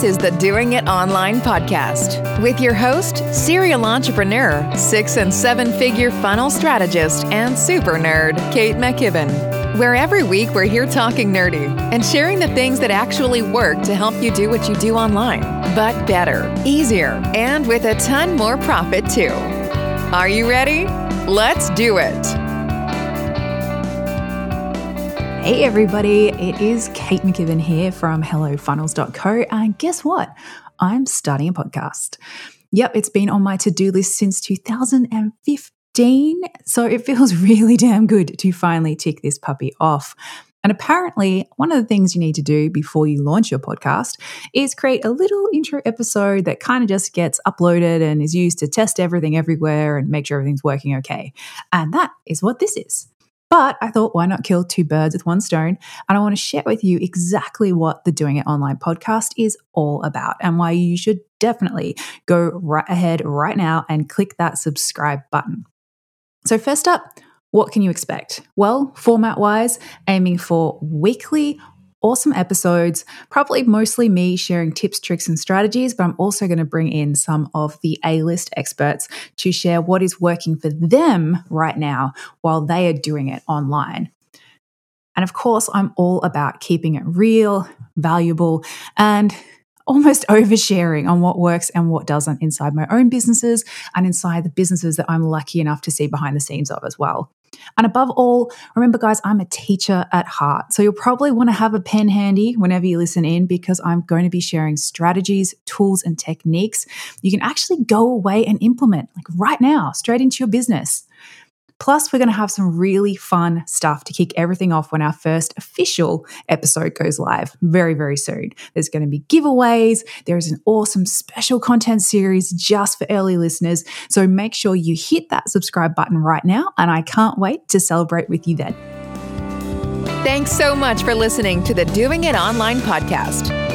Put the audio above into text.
This is the Doing It Online podcast with your host, serial entrepreneur, six and seven figure funnel strategist, and super nerd, Kate McKibben. Where every week we're here talking nerdy and sharing the things that actually work to help you do what you do online, but better, easier, and with a ton more profit too. Are you ready? Let's do it. Hey everybody, it is Kate McKibben here from HelloFunnels.co. And guess what? I'm starting a podcast. Yep, it's been on my to do list since 2015. So it feels really damn good to finally tick this puppy off. And apparently, one of the things you need to do before you launch your podcast is create a little intro episode that kind of just gets uploaded and is used to test everything everywhere and make sure everything's working okay. And that is what this is. But I thought, why not kill two birds with one stone? And I want to share with you exactly what the Doing It Online podcast is all about and why you should definitely go right ahead right now and click that subscribe button. So, first up, what can you expect? Well, format wise, aiming for weekly awesome episodes, probably mostly me sharing tips, tricks, and strategies, but I'm also going to bring in some of the A list experts to share what is working for them right now while they are doing it online. And of course, I'm all about keeping it real, valuable, and almost oversharing on what works and what doesn't inside my own businesses and inside the businesses that I'm lucky enough to see behind the scenes of as well. And above all, remember, guys, I'm a teacher at heart. So you'll probably want to have a pen handy whenever you listen in because I'm going to be sharing strategies, tools, and techniques you can actually go away and implement like right now, straight into your business. Plus, we're going to have some really fun stuff to kick everything off when our first official episode goes live very, very soon. There's going to be giveaways. There is an awesome special content series just for early listeners. So make sure you hit that subscribe button right now. And I can't wait to celebrate with you then. Thanks so much for listening to the Doing It Online podcast.